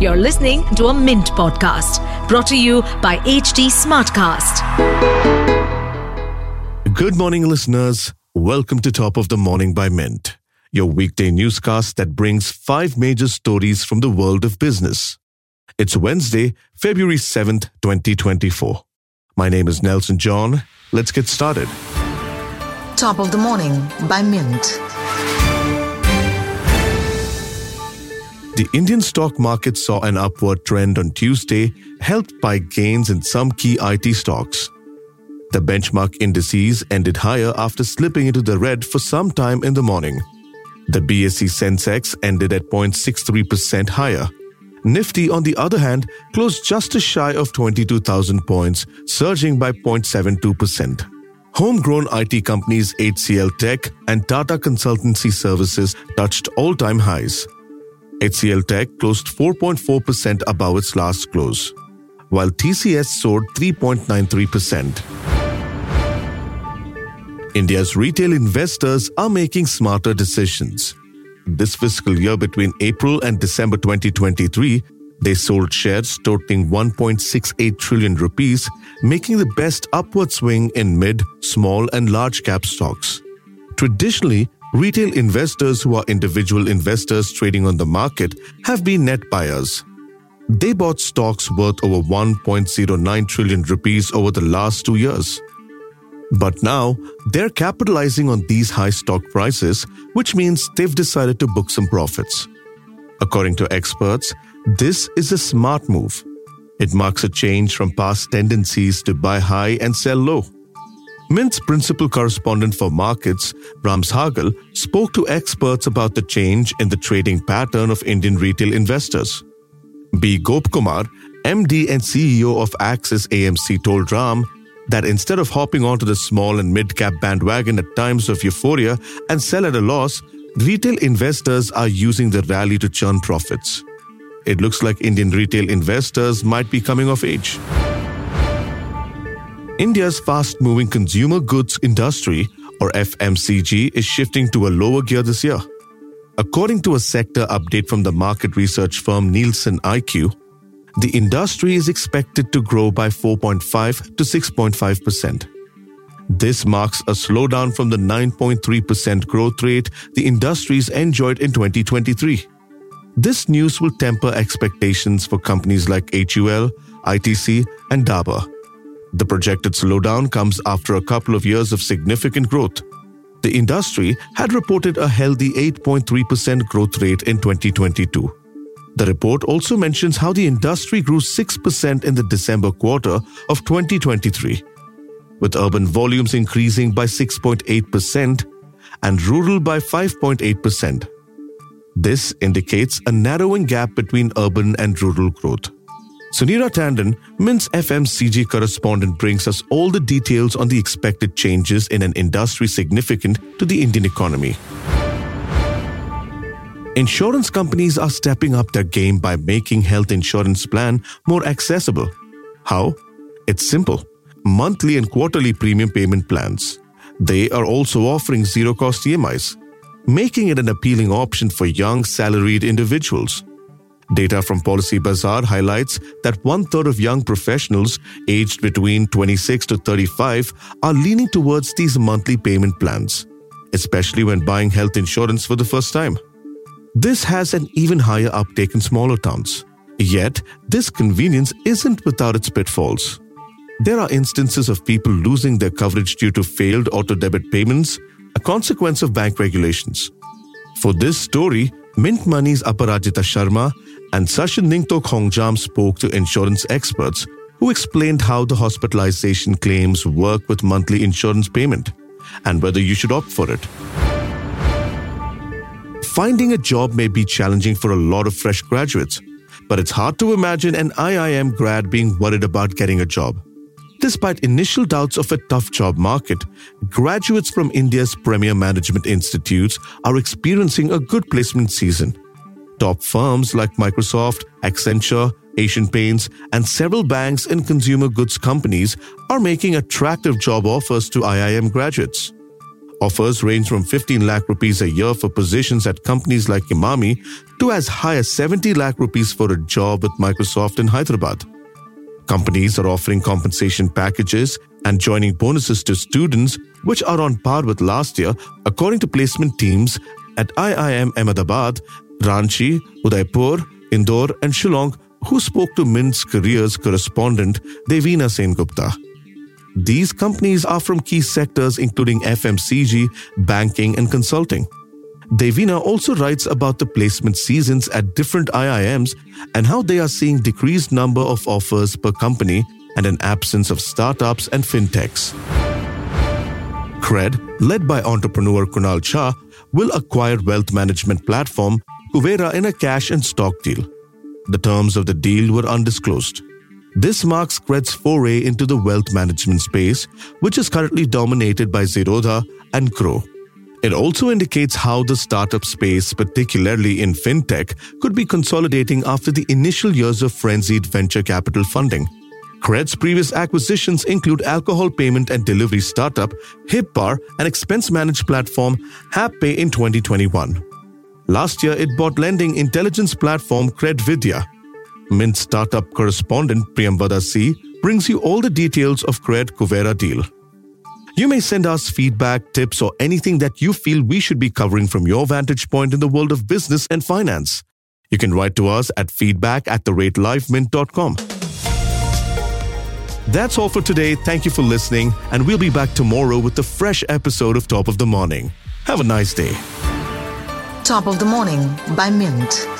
You're listening to a Mint podcast brought to you by HT Smartcast. Good morning, listeners. Welcome to Top of the Morning by Mint, your weekday newscast that brings five major stories from the world of business. It's Wednesday, February 7th, 2024. My name is Nelson John. Let's get started. Top of the Morning by Mint. The Indian stock market saw an upward trend on Tuesday, helped by gains in some key IT stocks. The benchmark indices ended higher after slipping into the red for some time in the morning. The BSE Sensex ended at 0.63% higher. Nifty, on the other hand, closed just a shy of 22,000 points, surging by 0.72%. Homegrown IT companies HCL Tech and Tata Consultancy Services touched all time highs. HCL Tech closed 4.4% above its last close, while TCS soared 3.93%. India's retail investors are making smarter decisions. This fiscal year between April and December 2023, they sold shares totaling 1.68 trillion rupees, making the best upward swing in mid, small, and large cap stocks. Traditionally, Retail investors who are individual investors trading on the market have been net buyers. They bought stocks worth over 1.09 trillion rupees over the last two years. But now, they're capitalizing on these high stock prices, which means they've decided to book some profits. According to experts, this is a smart move. It marks a change from past tendencies to buy high and sell low. Mint's principal correspondent for markets, Ram Sahgal, spoke to experts about the change in the trading pattern of Indian retail investors. B. Gopkumar, MD and CEO of Axis AMC, told Ram that instead of hopping onto the small and mid cap bandwagon at times of euphoria and sell at a loss, retail investors are using the rally to churn profits. It looks like Indian retail investors might be coming of age. India's fast moving consumer goods industry, or FMCG, is shifting to a lower gear this year. According to a sector update from the market research firm Nielsen IQ, the industry is expected to grow by 4.5 to 6.5%. This marks a slowdown from the 9.3% growth rate the industries enjoyed in 2023. This news will temper expectations for companies like HUL, ITC, and Dabur the projected slowdown comes after a couple of years of significant growth. The industry had reported a healthy 8.3% growth rate in 2022. The report also mentions how the industry grew 6% in the December quarter of 2023, with urban volumes increasing by 6.8% and rural by 5.8%. This indicates a narrowing gap between urban and rural growth. Suneera Tandon, Mint's FMCG correspondent, brings us all the details on the expected changes in an industry significant to the Indian economy. Insurance companies are stepping up their game by making health insurance plan more accessible. How? It's simple. Monthly and quarterly premium payment plans. They are also offering zero cost EMIs, making it an appealing option for young salaried individuals. Data from Policy Bazaar highlights that one third of young professionals aged between 26 to 35 are leaning towards these monthly payment plans, especially when buying health insurance for the first time. This has an even higher uptake in smaller towns. Yet, this convenience isn't without its pitfalls. There are instances of people losing their coverage due to failed auto debit payments, a consequence of bank regulations. For this story, Mint Money's Aparajita Sharma and Sachin Ningtok Hongjam spoke to insurance experts who explained how the hospitalization claims work with monthly insurance payment and whether you should opt for it. Finding a job may be challenging for a lot of fresh graduates, but it's hard to imagine an IIM grad being worried about getting a job. Despite initial doubts of a tough job market, graduates from India's premier management institutes are experiencing a good placement season. Top firms like Microsoft, Accenture, Asian Paints, and several banks and consumer goods companies are making attractive job offers to IIM graduates. Offers range from 15 lakh rupees a year for positions at companies like Emami to as high as 70 lakh rupees for a job with Microsoft in Hyderabad. Companies are offering compensation packages and joining bonuses to students, which are on par with last year, according to placement teams at IIM Ahmedabad, Ranchi, Udaipur, Indore, and Shillong, who spoke to Mint's careers correspondent Devina Sen Gupta. These companies are from key sectors including FMCG, banking, and consulting. Devina also writes about the placement seasons at different IIMs and how they are seeing decreased number of offers per company and an absence of startups and fintechs. Cred, led by entrepreneur Kunal Shah, will acquire wealth management platform Kuvera in a cash and stock deal. The terms of the deal were undisclosed. This marks Cred's foray into the wealth management space, which is currently dominated by Zerodha and Groww. It also indicates how the startup space, particularly in fintech, could be consolidating after the initial years of frenzied venture capital funding. Cred's previous acquisitions include alcohol payment and delivery startup HipBar and expense managed platform HapPay in 2021. Last year, it bought lending intelligence platform CreditVidya. Mint startup correspondent Priyamvada C brings you all the details of Cred Kuvera deal. You may send us feedback, tips, or anything that you feel we should be covering from your vantage point in the world of business and finance. You can write to us at feedback at the rate. That's all for today. Thank you for listening, and we'll be back tomorrow with a fresh episode of Top of the Morning. Have a nice day. Top of the Morning by Mint.